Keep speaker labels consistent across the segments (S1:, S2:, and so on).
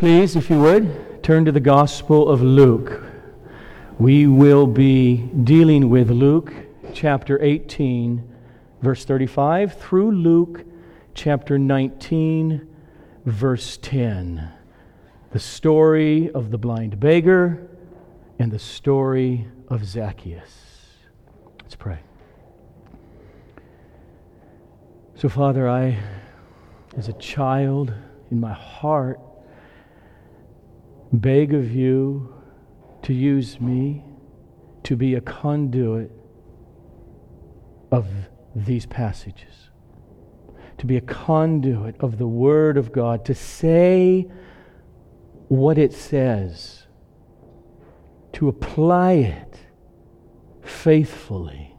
S1: Please, if you would, turn to the Gospel of Luke. We will be dealing with Luke chapter 18, verse 35, through Luke chapter 19, verse 10. The story of the blind beggar and the story of Zacchaeus. Let's pray. So, Father, I, as a child in my heart, beg of you to use me to be a conduit of these passages, to be a conduit of the Word of God, to say what it says, to apply it faithfully,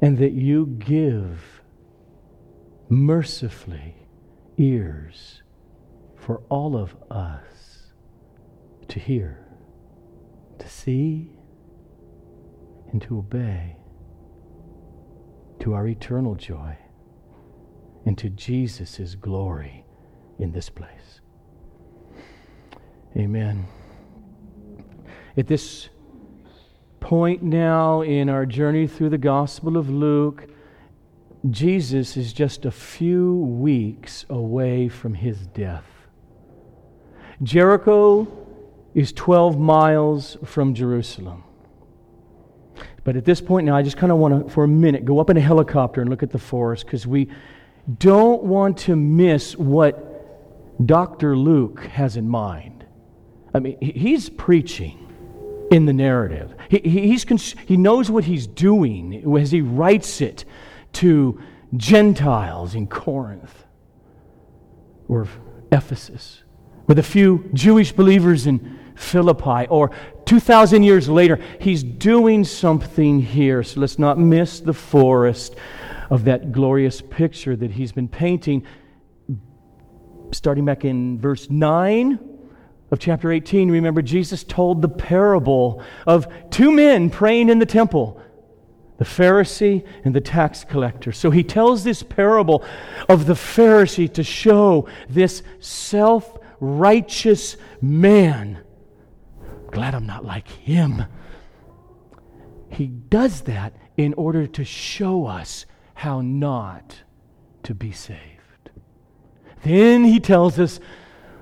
S1: and that you give mercifully ears for all of us to hear, to see, and to obey to our eternal joy and to Jesus' glory in this place. Amen. At this point now in our journey through the Gospel of Luke, Jesus is just a few weeks away from his death. Jericho is 12 miles from Jerusalem. But at this point now, I just kind of want to, for a minute, go up in a helicopter and look at the forest because we don't want to miss what Dr. Luke has in mind. I mean, he's preaching in the narrative, he, he's, he knows what he's doing as he writes it to Gentiles in Corinth or Ephesus with a few Jewish believers in Philippi, or 2,000 years later, he's doing something here. So let's not miss the forest of that glorious picture that he's been painting. Starting back in verse 9 of chapter 18, remember Jesus told the parable of two men praying in the temple the Pharisee and the tax collector. So he tells this parable of the Pharisee to show this self righteous man. Glad I'm not like him. He does that in order to show us how not to be saved. Then he tells us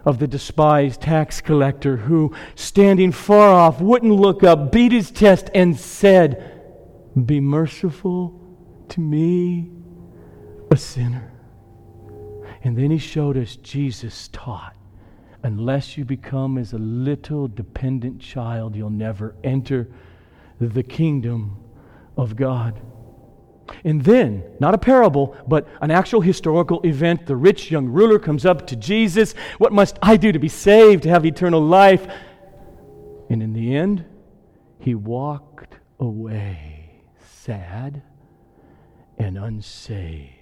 S1: of the despised tax collector who, standing far off, wouldn't look up, beat his chest, and said, Be merciful to me, a sinner. And then he showed us Jesus taught unless you become as a little dependent child, you'll never enter the kingdom of God. And then, not a parable, but an actual historical event, the rich young ruler comes up to Jesus. What must I do to be saved, to have eternal life? And in the end, he walked away sad and unsaved.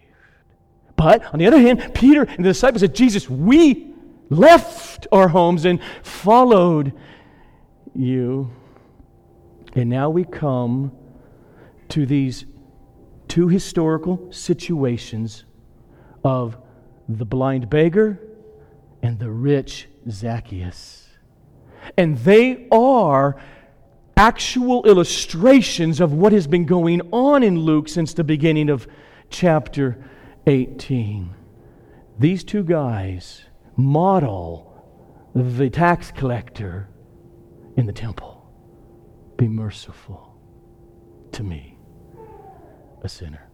S1: But on the other hand, Peter and the disciples said, Jesus, we left our homes and followed you. And now we come to these two historical situations of the blind beggar and the rich Zacchaeus. And they are actual illustrations of what has been going on in Luke since the beginning of chapter 18. These two guys model the tax collector in the temple. Be merciful to me, a sinner.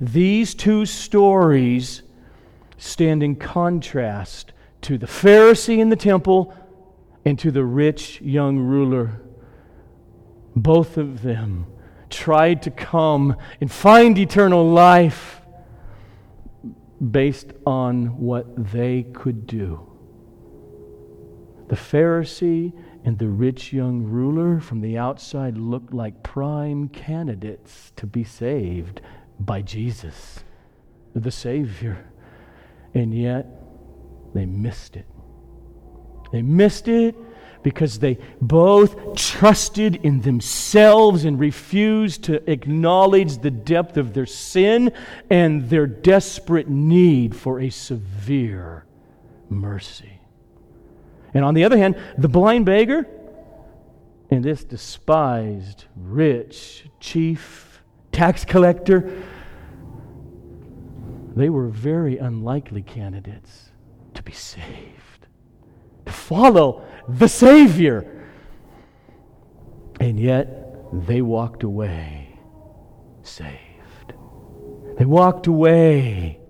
S1: These two stories stand in contrast to the Pharisee in the temple and to the rich young ruler. Both of them tried to come and find eternal life based on what they could do. The Pharisee and the rich young ruler from the outside looked like prime candidates to be saved by Jesus, the Savior. And yet, they missed it. They missed it because they both trusted in themselves and refused to acknowledge the depth of their sin and their desperate need for a severe mercy. And on the other hand, the blind beggar and this despised, rich chief tax collector, they were very unlikely candidates to be saved, to follow the Savior. And yet, they walked away saved. They walked away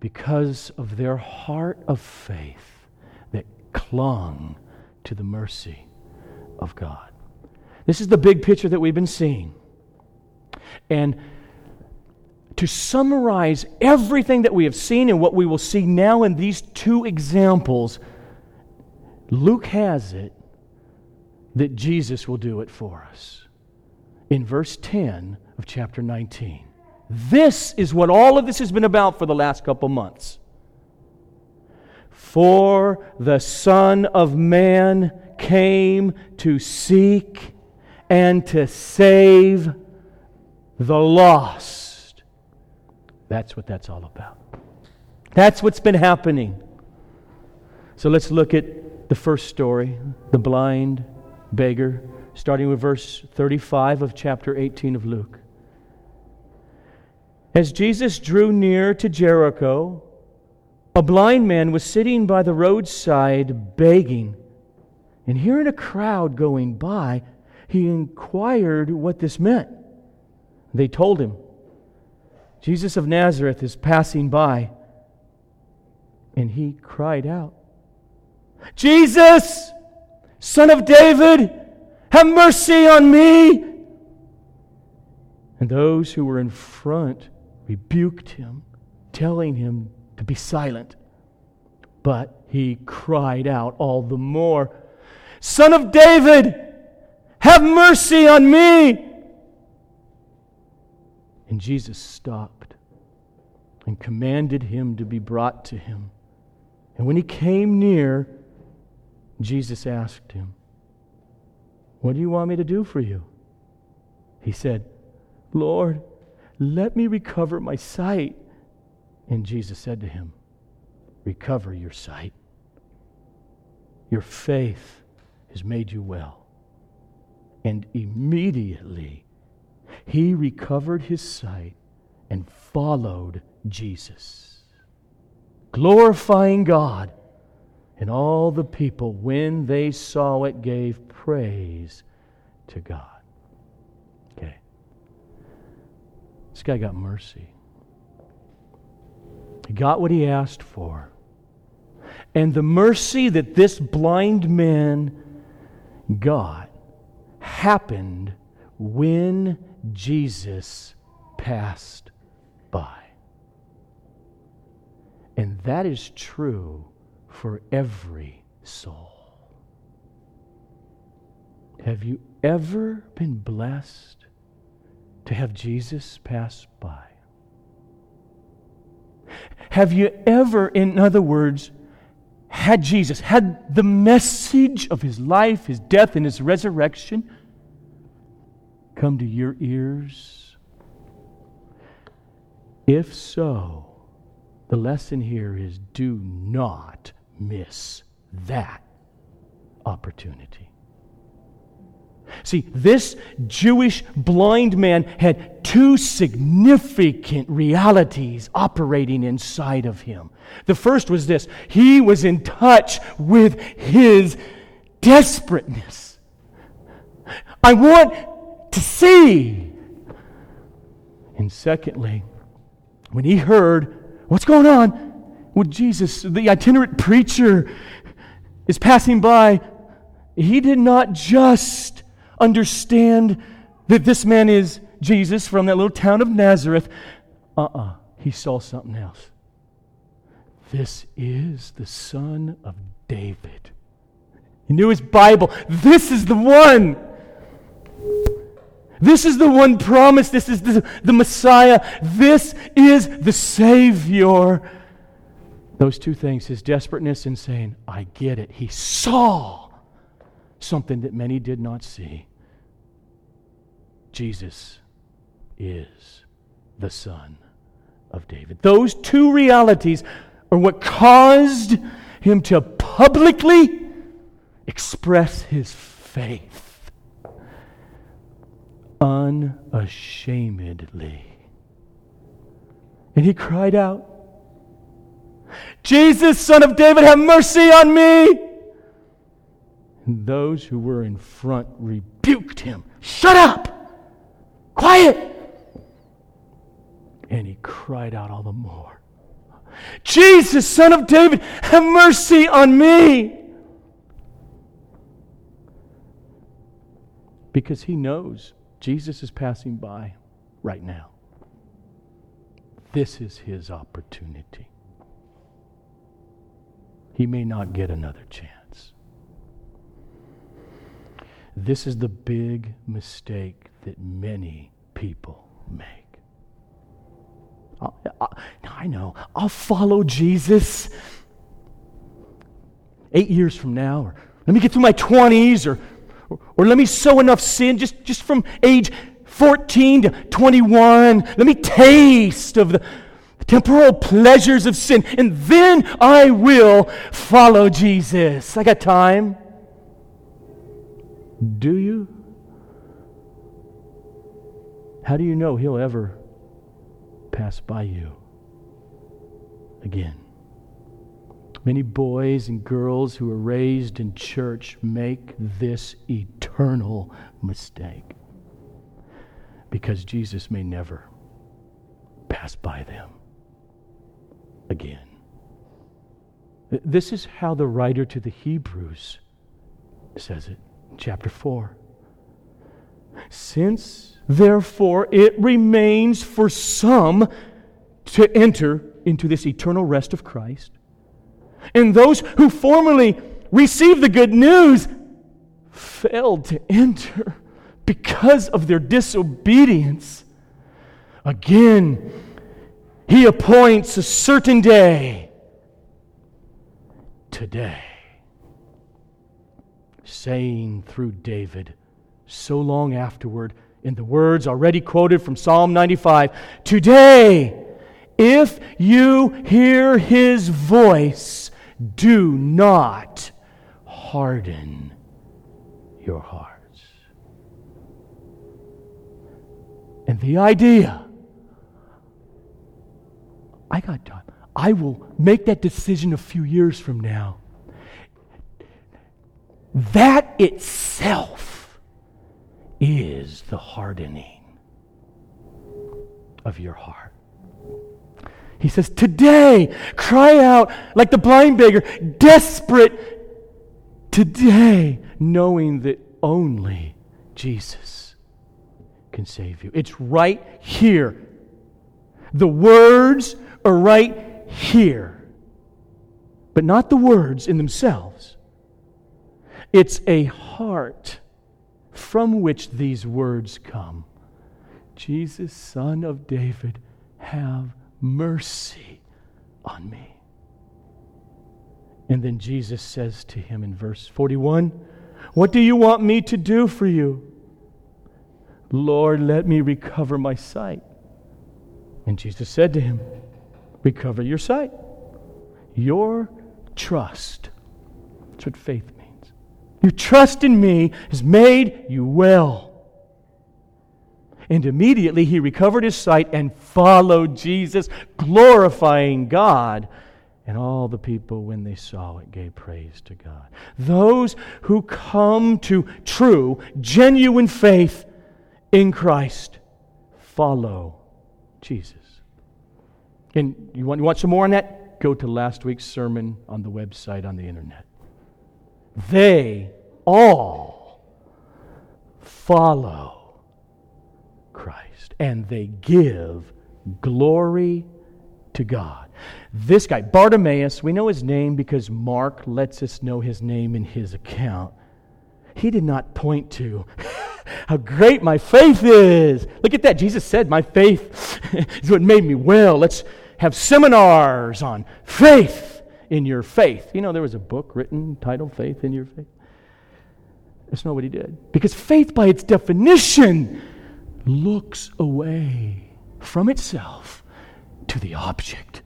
S1: because of their heart of faith that clung to the mercy of God. This is the big picture that we've been seeing. And to summarize everything that we have seen and what we will see now in these two examples, Luke has it that Jesus will do it for us. In verse 10 of chapter 19. This is what all of this has been about for the last couple months. For the Son of Man came to seek and to save the lost. That's what that's all about. That's what's been happening. So let's look at the first story the blind beggar, starting with verse 35 of chapter 18 of Luke. As Jesus drew near to Jericho, a blind man was sitting by the roadside begging. And hearing a crowd going by, he inquired what this meant. They told him, Jesus of Nazareth is passing by. And he cried out, Jesus, Son of David, have mercy on me. And those who were in front rebuked him, telling him to be silent. But he cried out all the more, Son of David, have mercy on me. And Jesus stopped and commanded him to be brought to him. And when he came near, Jesus asked him, What do you want me to do for you? He said, Lord, let me recover my sight. And Jesus said to him, Recover your sight. Your faith has made you well. And immediately he recovered his sight and followed Jesus, glorifying God. And all the people, when they saw it, gave praise to God. Okay. This guy got mercy. He got what he asked for. And the mercy that this blind man got happened when Jesus passed by. And that is true for every soul. Have you ever been blessed to have Jesus pass by? Have you ever, in other words, had Jesus, had the message of his life, his death, and his resurrection come to your ears? If so, the lesson here is do not miss that opportunity. See, this Jewish blind man had two significant realities operating inside of him. The first was this he was in touch with his desperateness. I want to see. And secondly, when he heard what's going on with Jesus, the itinerant preacher is passing by, he did not just understand that this man is Jesus from that little town of Nazareth. Uh uh-uh. uh He saw something else. This is the son of David. He knew his Bible. This is the one. This is the one promised. This is the, the Messiah. This is the Savior. Those two things, his desperateness and saying, I get it. He saw something that many did not see. Jesus is the Son of David. Those two realities are what caused him to publicly express his faith unashamedly. And he cried out, Jesus, son of David, have mercy on me. And those who were in front rebuked him. Shut up! Quiet! And he cried out all the more Jesus, son of David, have mercy on me. Because he knows Jesus is passing by right now. This is his opportunity. He may not get another chance. This is the big mistake that many people make. Uh, uh, I, I, I know, I'll follow Jesus eight years from now, or let me get through my 20s, or, or, or let me sow enough sin just, just from age 14 to 21. Let me taste of the temporal pleasures of sin, and then I will follow Jesus. I got time. Do you? How do you know he'll ever pass by you again? Many boys and girls who are raised in church make this eternal mistake because Jesus may never pass by them again. This is how the writer to the Hebrews says it, chapter 4. Since, therefore, it remains for some to enter into this eternal rest of Christ, and those who formerly received the good news failed to enter because of their disobedience. Again, he appoints a certain day, today, saying through David so long afterward, in the words already quoted from Psalm 95 Today, if you hear his voice, do not harden your hearts. And the idea I got time. I will make that decision a few years from now. That itself is the hardening of your heart. He says, Today, cry out like the blind beggar, desperate today, knowing that only Jesus can save you. It's right here. The words are right here. But not the words in themselves. It's a heart from which these words come. Jesus, son of David, have mercy on me. And then Jesus says to him in verse 41 What do you want me to do for you? Lord, let me recover my sight. And Jesus said to him, recover your sight. Your trust. That's what faith means. Your trust in me has made you well. And immediately he recovered his sight and followed Jesus, glorifying God. And all the people, when they saw it, gave praise to God. Those who come to true, genuine faith in Christ follow Jesus. And you want, you want some more on that? Go to last week's sermon on the website on the internet. They all follow Christ and they give glory to God. This guy, Bartimaeus, we know his name because Mark lets us know his name in his account. He did not point to how great my faith is. Look at that. Jesus said, My faith is what made me well. Let's have seminars on faith in your faith. You know, there was a book written titled Faith in Your Faith. That's not what he did. Because faith, by its definition, looks away from itself to the object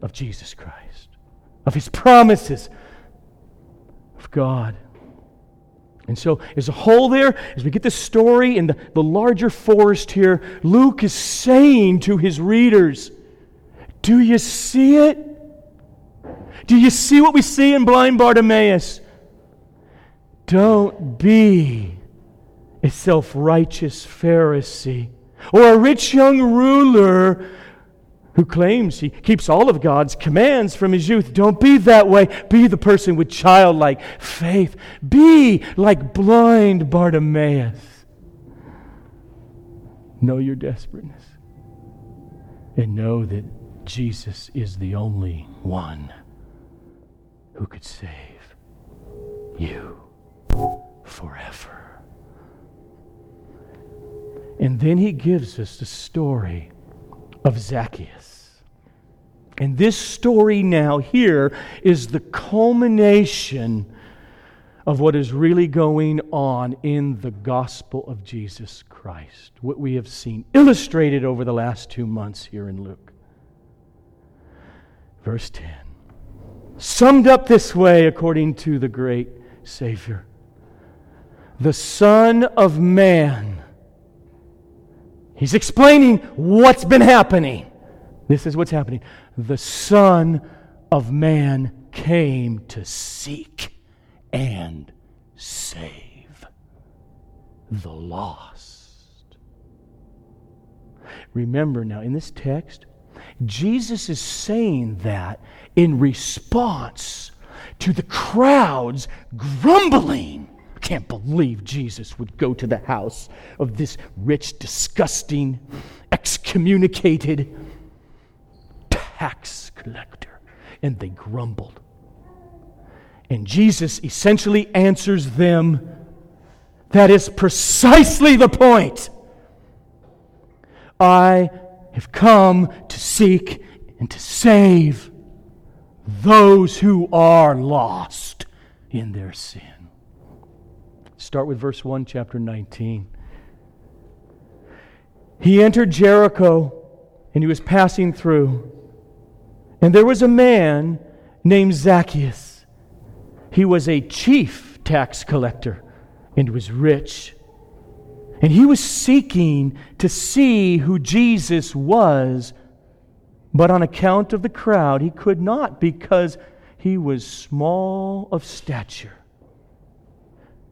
S1: of Jesus Christ. of his promises of God. And so, as a whole, there, as we get the story in the, the larger forest here, Luke is saying to his readers, Do you see it? Do you see what we see in blind Bartimaeus? Don't be a self righteous Pharisee or a rich young ruler who claims he keeps all of God's commands from his youth. Don't be that way. Be the person with childlike faith. Be like blind Bartimaeus. Know your desperateness and know that Jesus is the only one who could save you forever. And then he gives us the story of Zacchaeus. And this story now here is the culmination of what is really going on in the gospel of Jesus Christ, what we have seen illustrated over the last two months here in Luke. Verse 10, summed up this way according to the great Savior The Son of Man He's explaining what's been happening. This is what's happening. The Son of Man came to seek and save the lost. Remember now, in this text, Jesus is saying that in response to the crowds grumbling can't believe Jesus would go to the house of this rich, disgusting, excommunicated tax collector. And they grumbled. And Jesus essentially answers them that is precisely the point. I have come to seek and to save those who are lost in their sin. Start with verse 1, chapter 19. He entered Jericho and he was passing through. And there was a man named Zacchaeus. He was a chief tax collector and was rich. And he was seeking to see who Jesus was, but on account of the crowd, he could not because he was small of stature.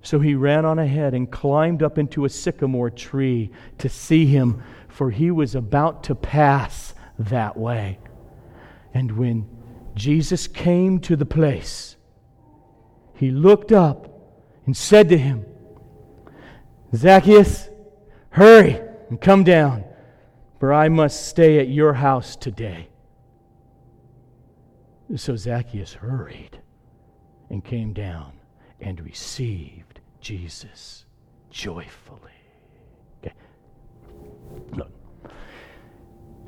S1: So he ran on ahead and climbed up into a sycamore tree to see him, for he was about to pass that way. And when Jesus came to the place, he looked up and said to him, Zacchaeus, hurry and come down, for I must stay at your house today. So Zacchaeus hurried and came down and received Jesus joyfully. Okay. Look.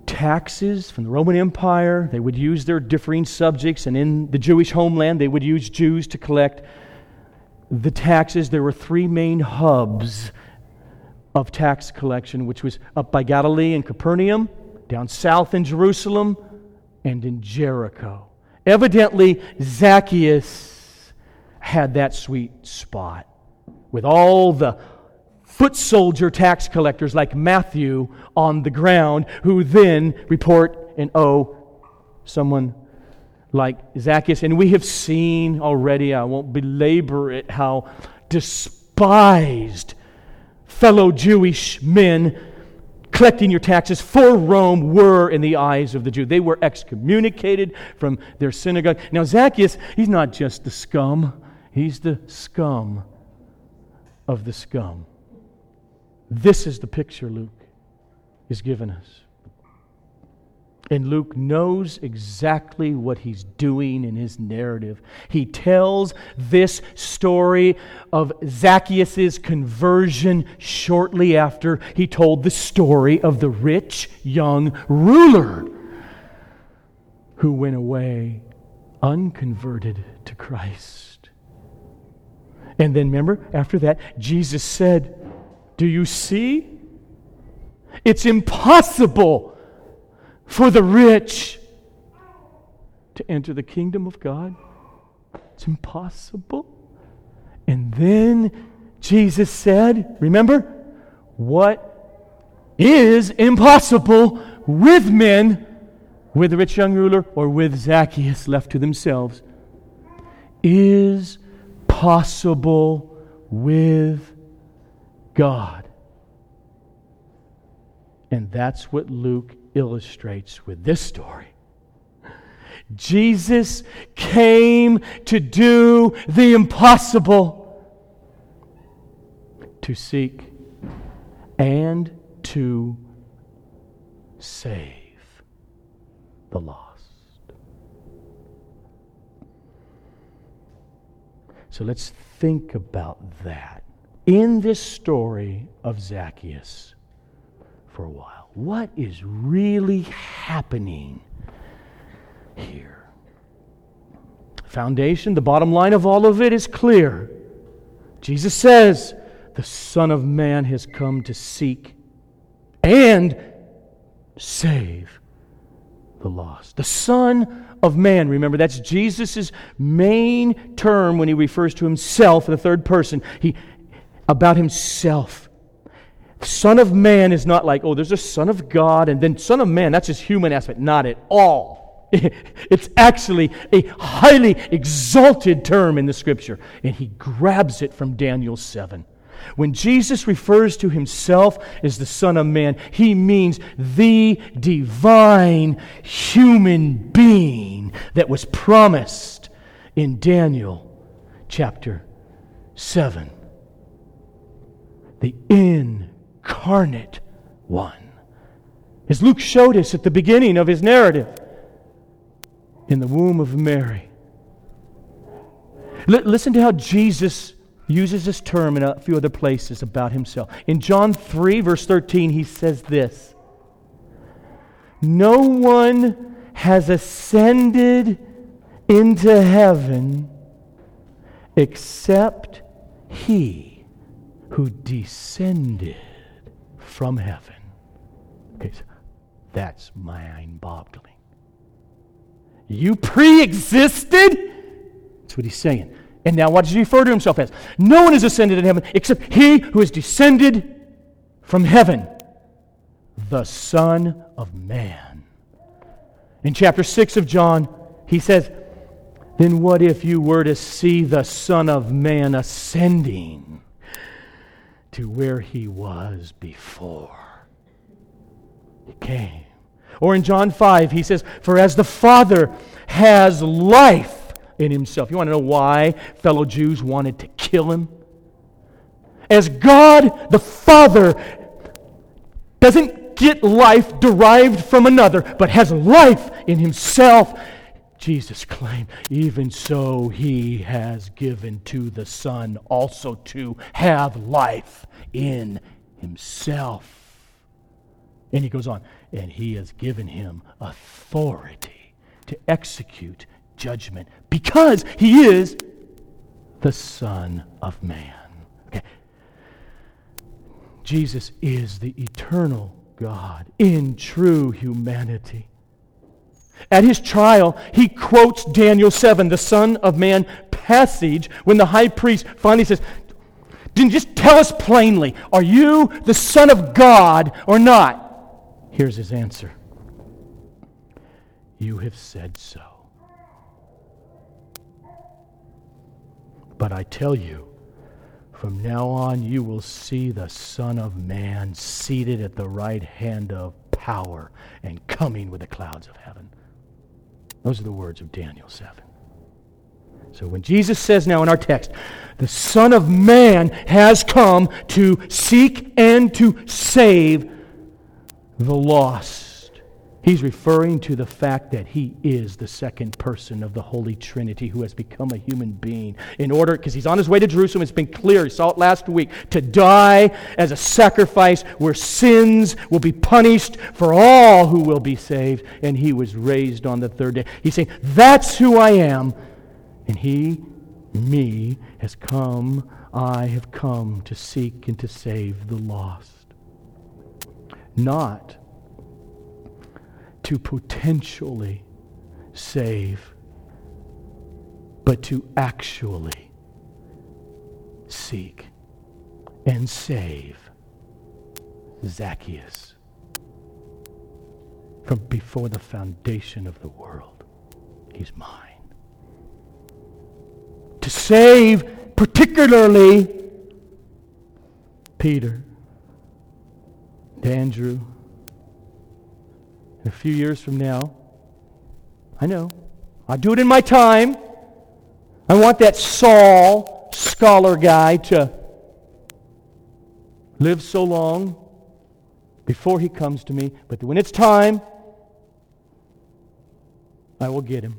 S1: Taxes from the Roman Empire, they would use their differing subjects, and in the Jewish homeland, they would use Jews to collect the taxes. There were three main hubs of tax collection, which was up by Galilee and Capernaum, down south in Jerusalem, and in Jericho. Evidently, Zacchaeus had that sweet spot with all the foot soldier tax collectors like Matthew on the ground, who then report and owe someone like Zacchaeus. And we have seen already, I won't belabor it, how despised fellow Jewish men collecting your taxes for Rome were in the eyes of the Jew. They were excommunicated from their synagogue. Now, Zacchaeus, he's not just the scum, he's the scum of the scum. This is the picture Luke is giving us. And Luke knows exactly what he's doing in his narrative. He tells this story of Zacchaeus' conversion shortly after he told the story of the rich young ruler who went away unconverted to Christ. And then remember, after that, Jesus said, Do you see? It's impossible for the rich to enter the kingdom of God? It's impossible. And then Jesus said, remember, what is impossible with men, with the rich young ruler or with Zacchaeus left to themselves, is possible with God. And that's what Luke illustrates with this story. Jesus came to do the impossible to seek and to save the lost. So let's think about that in this story of Zacchaeus for a while. What is really happening here? Foundation, the bottom line of all of it is clear. Jesus says, The Son of Man has come to seek and save the lost. The Son of Man, remember, that's Jesus' main term when he refers to himself in the third person. He, about himself. Son of Man is not like, oh, there's a Son of God, and then Son of Man, that's his human aspect. Not at all. It's actually a highly exalted term in the scripture, and he grabs it from Daniel 7. When Jesus refers to himself as the Son of Man, he means the divine human being that was promised in Daniel chapter 7. The incarnate one. As Luke showed us at the beginning of his narrative, in the womb of Mary. L- listen to how Jesus uses this term in a few other places about himself. In John 3, verse 13, he says this No one has ascended into heaven except he who descended from heaven. Okay, so that's mind boggling. You pre existed? That's what he's saying. And now, what does he refer to himself as? No one has ascended in heaven except he who has descended from heaven, the Son of Man. In chapter 6 of John, he says, Then what if you were to see the Son of Man ascending to where he was before? He came. Or in John 5, he says, For as the Father has life, in himself. You want to know why fellow Jews wanted to kill him? As God the Father doesn't get life derived from another, but has life in himself, Jesus claimed, even so he has given to the Son also to have life in himself. And he goes on, and he has given him authority to execute judgment because he is the Son of Man. Okay. Jesus is the eternal God in true humanity. At his trial, he quotes Daniel 7, the Son of Man passage, when the high priest finally says, Just tell us plainly, are you the Son of God or not? Here's his answer You have said so. But I tell you, from now on you will see the Son of Man seated at the right hand of power and coming with the clouds of heaven. Those are the words of Daniel 7. So when Jesus says now in our text, the Son of Man has come to seek and to save the lost. He's referring to the fact that he is the second person of the Holy Trinity who has become a human being in order, because he's on his way to Jerusalem, it's been clear, he saw it last week, to die as a sacrifice where sins will be punished for all who will be saved, and he was raised on the third day. He's saying, That's who I am, and he, me, has come, I have come to seek and to save the lost. Not to potentially save but to actually seek and save Zacchaeus from before the foundation of the world. He's mine. To save particularly Peter and Andrew. And a few years from now, I know, I'll do it in my time. I want that Saul scholar guy to live so long before he comes to me, but when it's time, I will get him.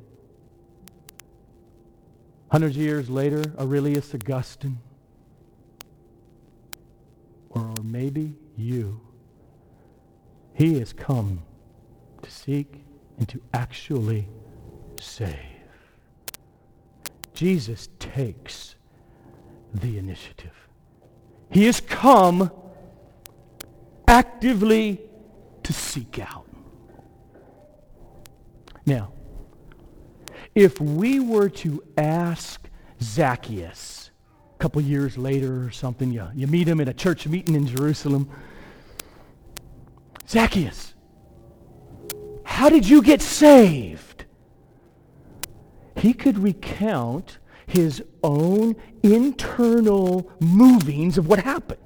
S1: Hundreds of years later, Aurelius Augustine, or maybe you, he has come to seek and to actually save. Jesus takes the initiative. He has come actively to seek out. Now, if we were to ask Zacchaeus a couple years later or something, you, you meet him at a church meeting in Jerusalem, Zacchaeus, how did you get saved? He could recount his own internal movings of what happened.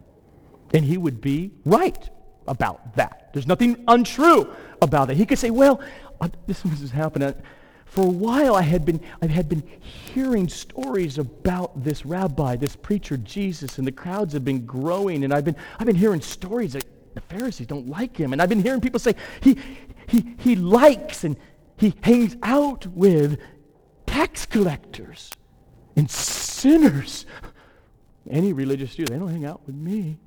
S1: And he would be right about that. There's nothing untrue about that. He could say, well, uh, this was happening. For a while, I had been, I had been hearing stories about this rabbi, this preacher, Jesus, and the crowds have been growing. And I've been, I've been hearing stories that the Pharisees don't like him. And I've been hearing people say he, he, he likes and he hangs out with tax collectors and sinners. Any religious Jew, they don't hang out with me.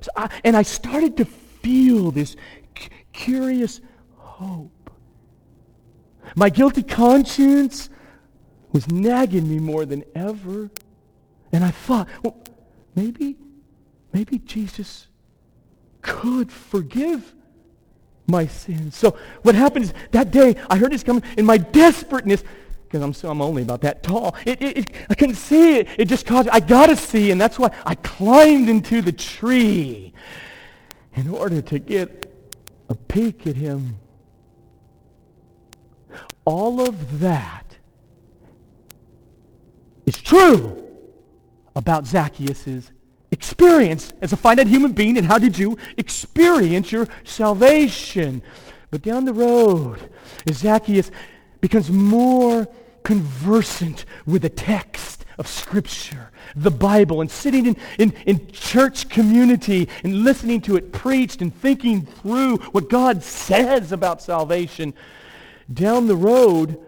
S1: So I, and I started to feel this c- curious hope. My guilty conscience was nagging me more than ever. And I thought, well, maybe, maybe Jesus could forgive my sins. So what happened is that day I heard this coming in my desperateness because I'm, so, I'm only about that tall. It, it, it, I couldn't see it. It just caused, I got to see, and that's why I climbed into the tree in order to get a peek at him. All of that is true about Zacchaeus' experience as a finite human being and how did you experience your salvation. But down the road, Zacchaeus becomes more conversant with the text of Scripture, the Bible, and sitting in, in, in church community and listening to it preached and thinking through what God says about salvation, down the road,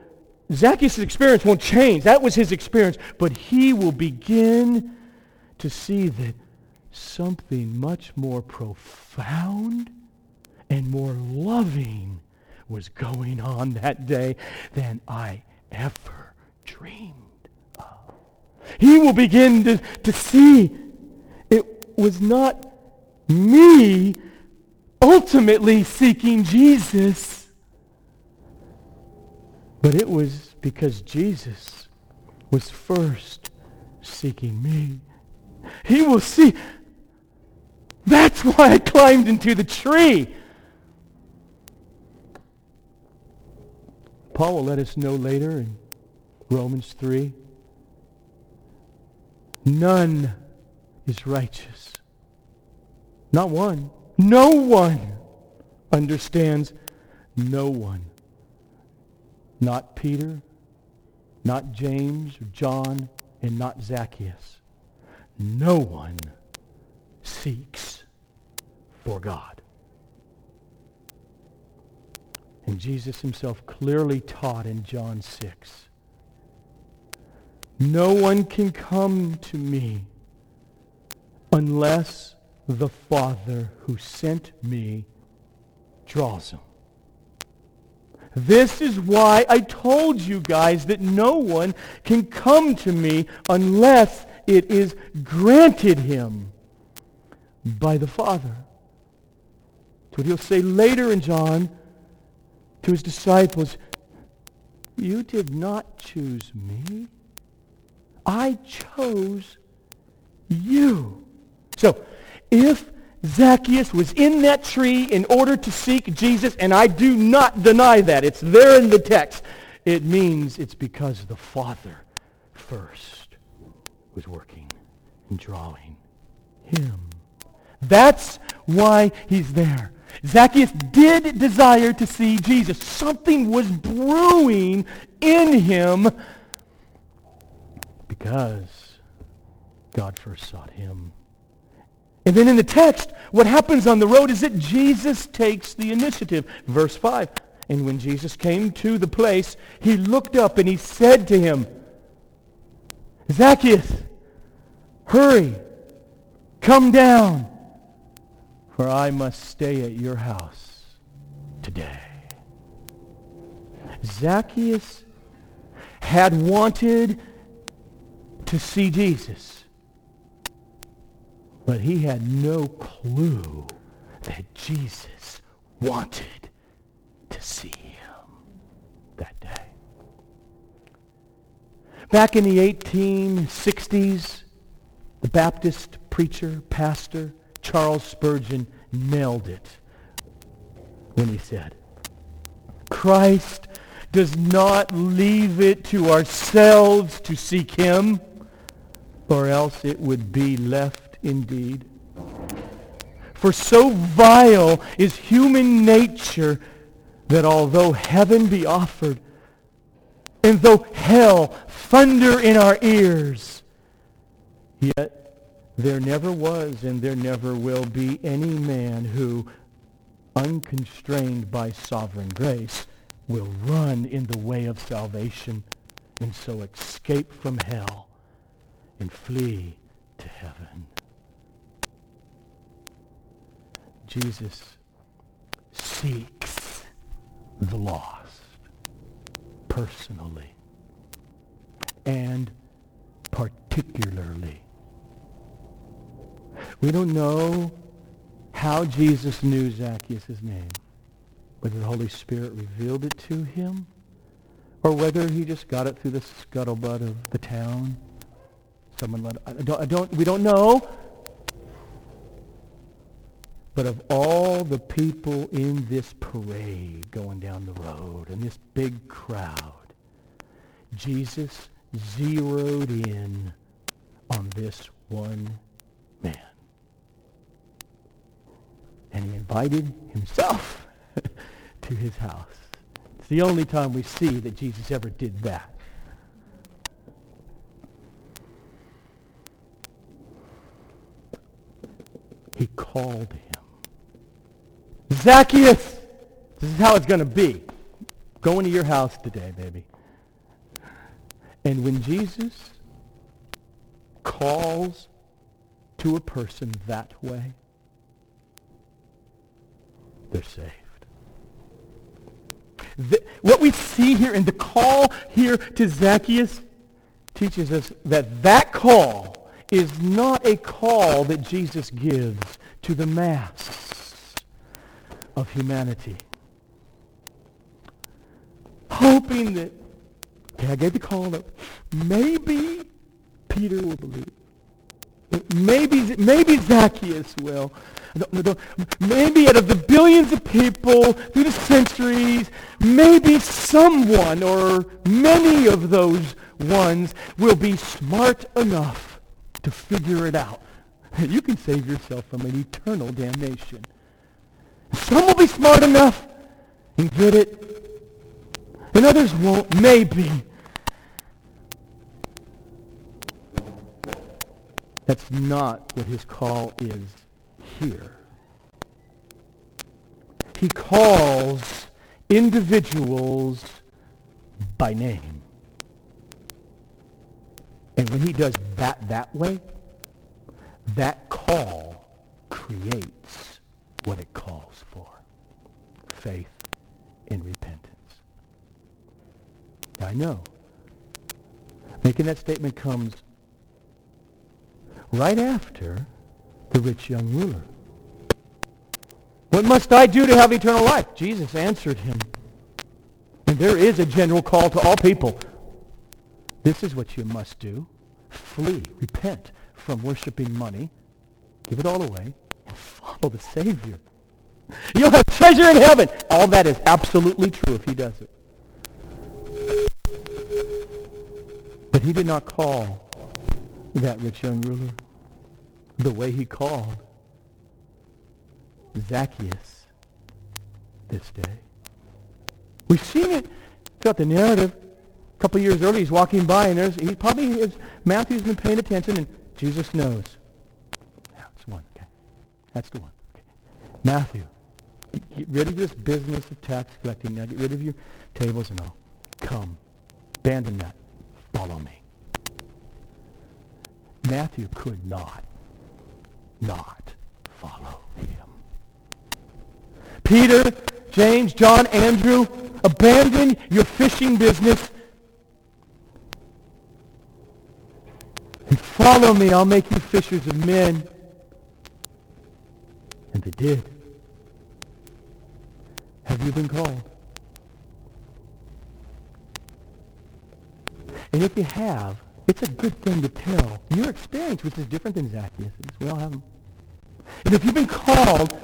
S1: Zacchaeus' experience won't change. That was his experience. But he will begin to see that something much more profound and more loving was going on that day than I ever dreamed of. He will begin to, to see it was not me ultimately seeking Jesus, but it was because Jesus was first seeking me. He will see. That's why I climbed into the tree. Paul will let us know later in Romans 3. None is righteous. Not one. No one understands. No one. Not Peter, not James or John, and not Zacchaeus. No one seeks for God. And Jesus himself clearly taught in John 6. No one can come to me unless the Father who sent me draws him. This is why I told you guys that no one can come to me unless it is granted him by the Father. That's what he'll say later in John to his disciples, You did not choose me, I chose you. So, if Zacchaeus was in that tree in order to seek Jesus, and I do not deny that. It's there in the text. It means it's because the Father first was working and drawing him. That's why he's there. Zacchaeus did desire to see Jesus. Something was brewing in him because God first sought him. And then in the text, what happens on the road is that Jesus takes the initiative. Verse 5. And when Jesus came to the place, he looked up and he said to him, Zacchaeus, hurry, come down, for I must stay at your house today. Zacchaeus had wanted to see Jesus. But he had no clue that Jesus wanted to see him that day. Back in the 1860s, Baptist preacher, pastor, Charles Spurgeon nailed it when he said, Christ does not leave it to ourselves to seek him, or else it would be left indeed. For so vile is human nature that although heaven be offered, and though hell thunder in our ears, yet there never was and there never will be any man who, unconstrained by sovereign grace, will run in the way of salvation and so escape from hell and flee to heaven. Jesus seeks the lost personally and particularly. We don't know how Jesus knew Zacchaeus' name, whether the Holy Spirit revealed it to him or whether he just got it through the scuttlebutt of the town. Someone let, I don't, I don't, we don't know. But of all the people in this parade going down the road and this big crowd, Jesus zeroed in on this one man. And he invited himself to his house. It's the only time we see that Jesus ever did that. He called him. Zacchaeus, this is how it's going to be. Going to your house today, baby. And when Jesus calls to a person that way, they're saved. The, what we see here in the call here to Zacchaeus teaches us that that call is not a call that Jesus gives to the mass of humanity. Hoping that, okay, I gave the call that maybe Peter will believe. Maybe, maybe Zacchaeus will. Maybe out of the billions of people through the centuries, maybe someone or many of those ones will be smart enough to figure it out. You can save yourself from an eternal damnation. Some will be smart enough and get it, and others won't, maybe. That's not what his call is here. He calls individuals by name. And when he does that that way, that call creates what it calls for faith and repentance. Now, I know making that statement comes right after the rich young ruler. What must I do to have eternal life? Jesus answered him. And there is a general call to all people. This is what you must do. flee, repent from worshiping money, give it all away, and follow the Savior. You'll have treasure in heaven. All that is absolutely true if he does it. But he did not call that rich young ruler the way he called Zacchaeus this day. We've seen it throughout the narrative. A couple years earlier, he's walking by, and there's he probably is, Matthew's been paying attention, and Jesus knows. That's one. Okay, that's the one. Okay. Matthew, get rid of this business of tax collecting. Now get rid of your tables and all. Come, abandon that. Follow me. Matthew could not, not follow him. Peter, James, John, Andrew, abandon your fishing business and follow me. I'll make you fishers of men. And they did. Have you been called? And if you have, it's a good thing to tell your experience, which is different than Zacchaeus. We all have them. And if you've been called,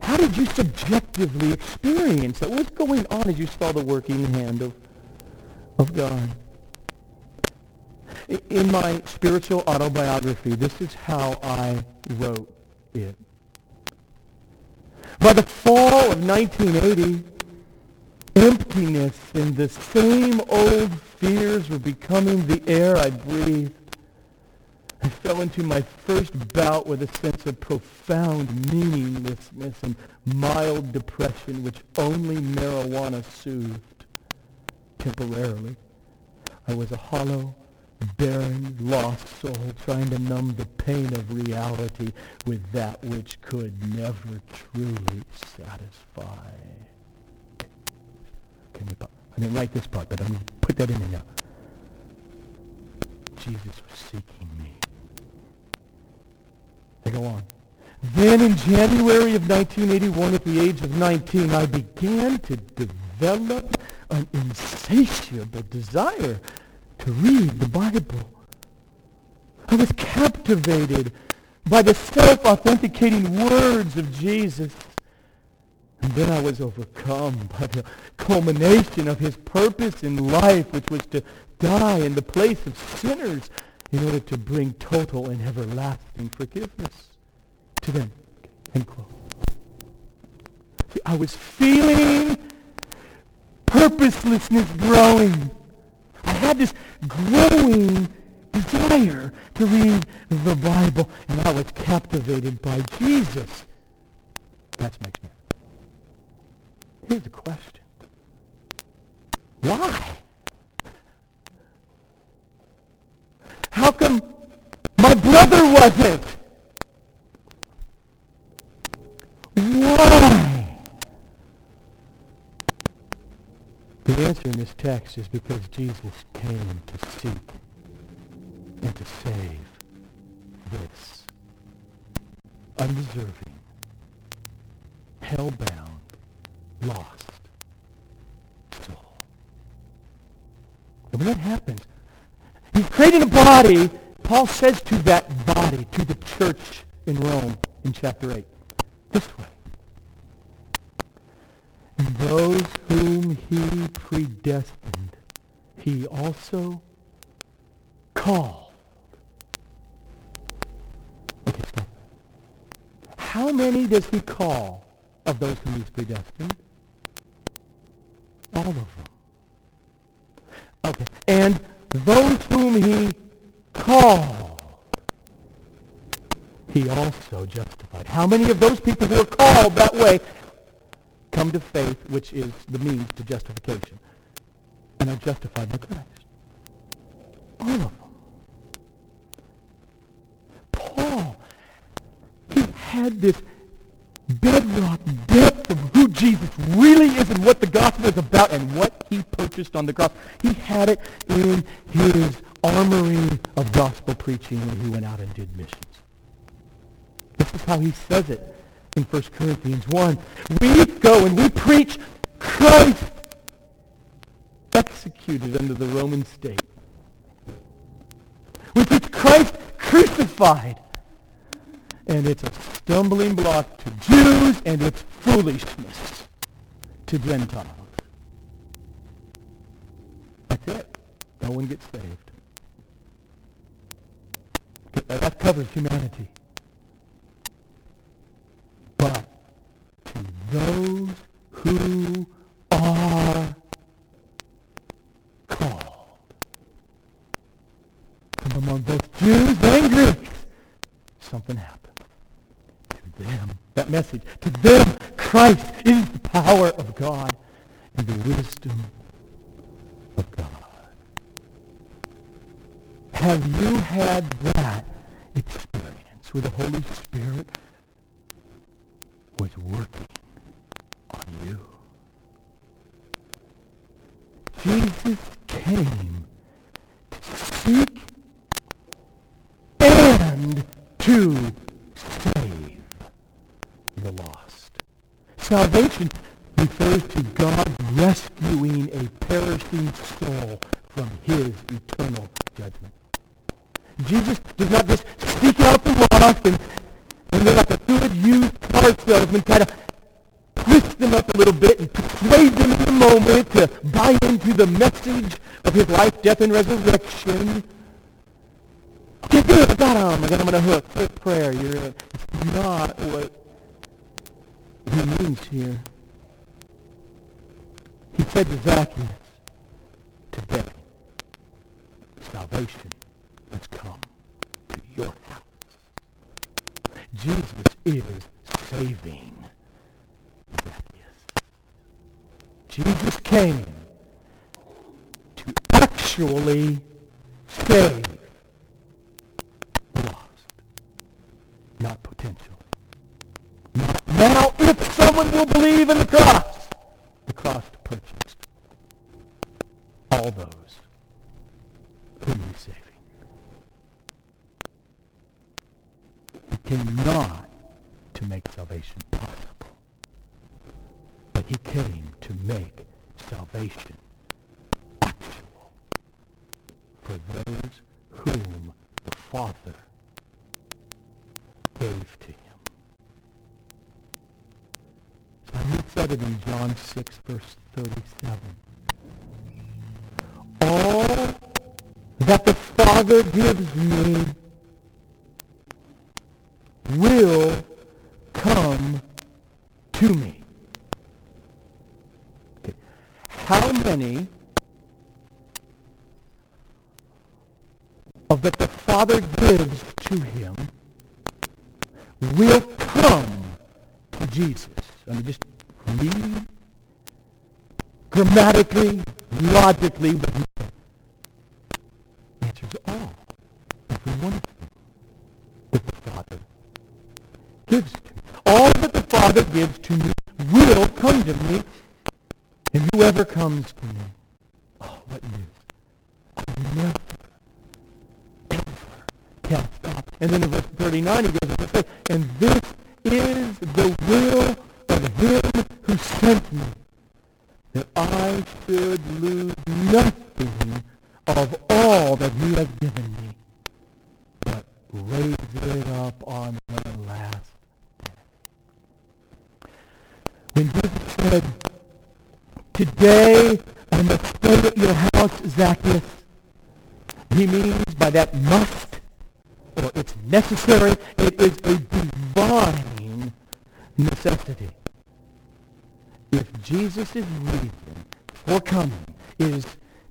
S1: how did you subjectively experience that? What's going on as you saw the working hand of, of God? In my spiritual autobiography, this is how I wrote it. By the fall of 1980, emptiness and the same old fears were becoming the air I breathed. I fell into my first bout with a sense of profound meaninglessness and mild depression which only marijuana soothed temporarily. I was a hollow, barren, lost soul trying to numb the pain of reality with that which could never truly satisfy. Can you, I didn't write this part, but I'm going to put that in there now. Jesus was seeking me. They go on. Then in January of 1981, at the age of 19, I began to develop an insatiable desire to read the Bible. I was captivated by the self-authenticating words of Jesus. And then I was overcome by the culmination of his purpose in life, which was to die in the place of sinners in order to bring total and everlasting forgiveness to them. End quote. See, I was feeling purposelessness growing. I had this growing desire to read the Bible, and I was captivated by Jesus. That's next year. Here's the question. Why? How come my brother wasn't? Why? The answer in this text is because Jesus came to seek and to save this undeserving, hell-bound, lost soul. And when that happens, he's creating a body. Paul says to that body, to the church in Rome in chapter 8, this way. And those whom he predestined, he also called. Okay, stop. How many does he call of those whom he's predestined? All of them. Okay. And those whom he called, he also justified. How many of those people who are called that way come to faith, which is the means to justification, and are justified by Christ? All of them. Paul, he had this bedrock depth of who Jesus really is and what the gospel is about and what he purchased on the cross. He had it in his armory of gospel preaching when he went out and did missions. This is how he says it in 1 Corinthians 1. We go and we preach Christ executed under the Roman state. We preach Christ crucified. And it's a stumbling block to Jews and it's foolishness to Gentiles. That's it. No one gets saved. That covers humanity. But to those who are called from among both Jews and Greeks, something happened. That message, to them, Christ is the power of God and the wisdom of God. Have you had that experience where the Holy Spirit was working on you? Jesus came to seek and to save the lost. Salvation refers to God rescuing a perishing soul from his eternal judgment. Jesus does not just seek out the lost and, and they're like a good used car salesman kind of twist them up a little bit and persuade them in the moment to buy into the message of his life, death, and resurrection. Okay, good, I oh got him. I got him on a hook. Quick prayer. You're, uh, in. it's not what he means here. He said to Zacchaeus, today, salvation has come to your house. Jesus is saving Zacchaeus. Jesus came actually save the lost, not potential. Now, if someone will believe in the cross, the cross purchased all those whom he's saving. He came not to make salvation possible, but he came to make salvation actual for those whom the Father gave to him. So he said it in John 6, verse 37. All that the Father gives me will come to me. Okay. How many of that the Father gives to him will come to Jesus? I mean, just read grammatically, logically, but answers all. Every one of them that the Father gives to me. All that the Father gives to me will come to me, and whoever comes to me, oh, what news! I never, ever can stop. And then in verse 39 he goes on to say, and this is the will of him who sent me, that I should lose nothing of all that he has given me, but raise it up on the last day. When Jesus said, Today I must stay at your house, Zacchaeus, he means by that must, or it's necessary, it is a divine necessity. If Jesus' reason for coming is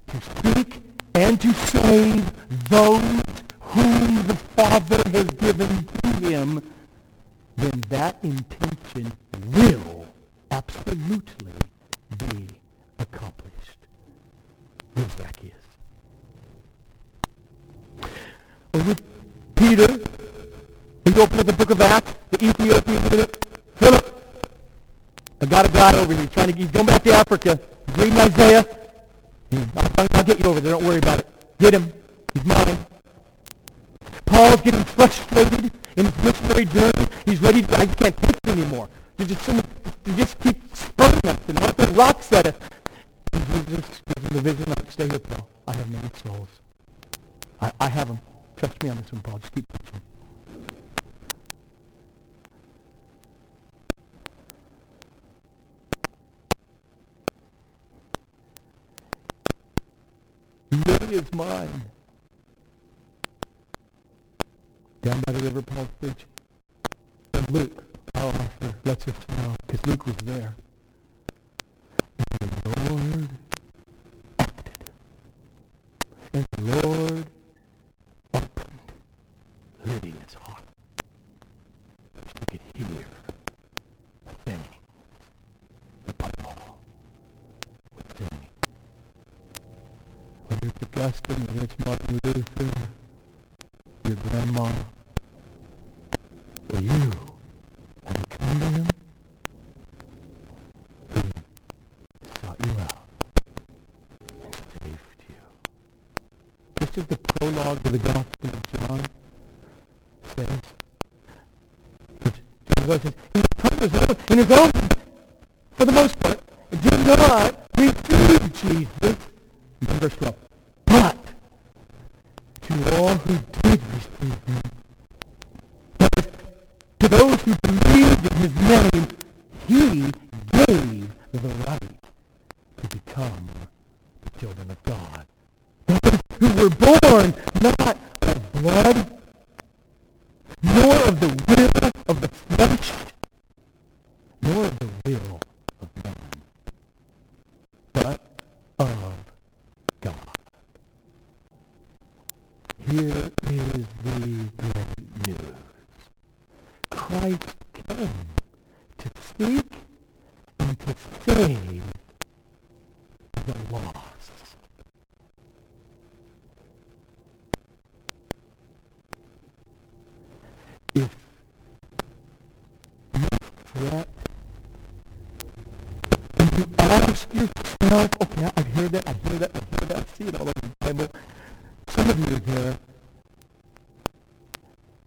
S1: to seek and to save those whom the Father has given to him, then that intention will absolutely be accomplished Zacchaeus. With Peter, we open up the book of Acts, the Ethiopian Philip, I got a guy over here trying to, he's going back to Africa. He's reading Isaiah. I'll, I'll get you over there. Don't worry about it. Get him. He's mine. Paul's getting frustrated in his missionary journey. He's ready to, I can't take it anymore. You just, you just keep spurring us and throwing rocks at us. And Jesus gives him the vision, stay here, Paul. I have many souls. I, I have them. Trust me on this one, Paul. Just keep punching. Humility is mine. Down by the river, Paul's bridge. And Luke, our author, Let's know, because Luke was there. And the Lord acted. And the Lord Augustine, Rich Martin Luther, your grandma, for you.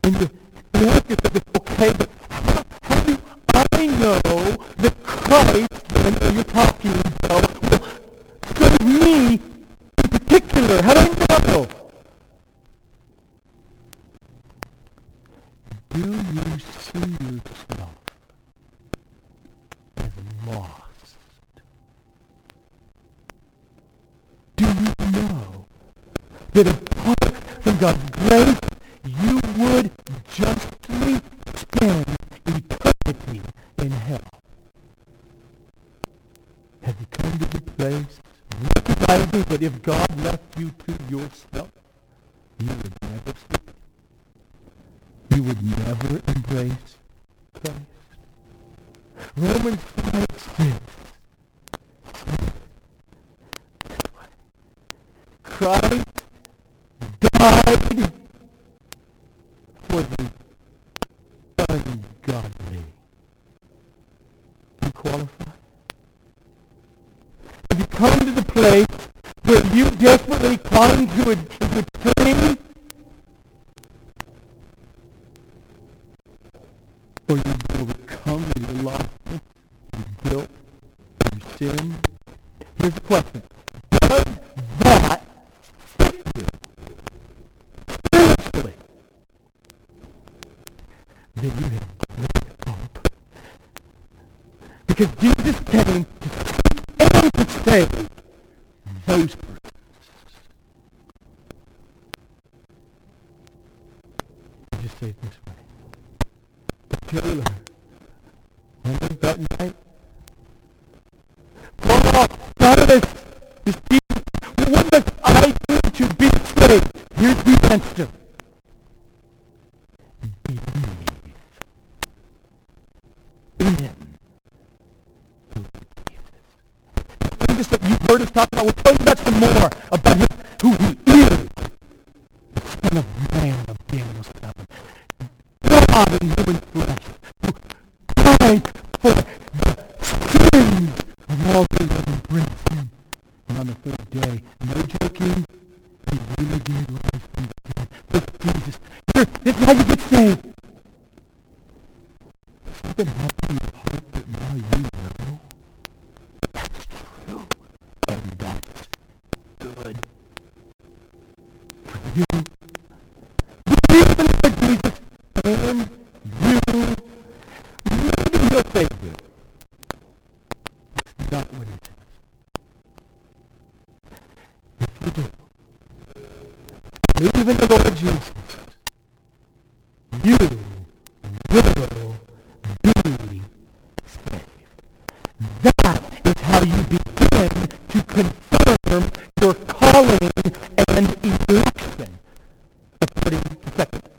S1: in the, in the say those persons. Just say it this way. The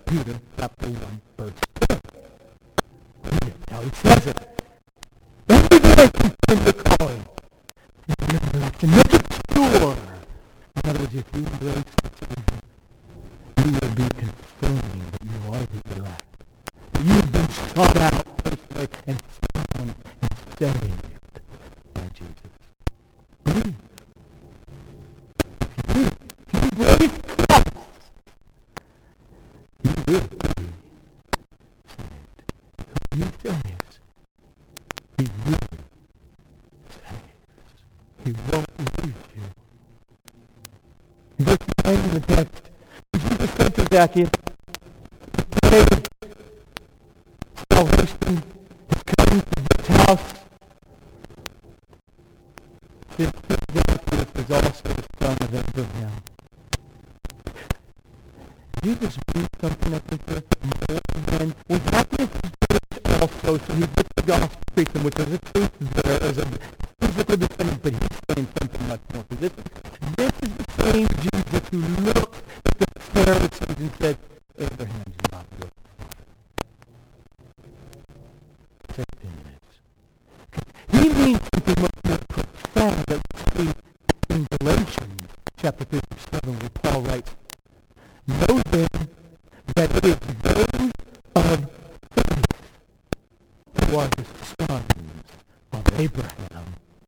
S1: Peter chapter 1, verse 2. Now it says it. When we go to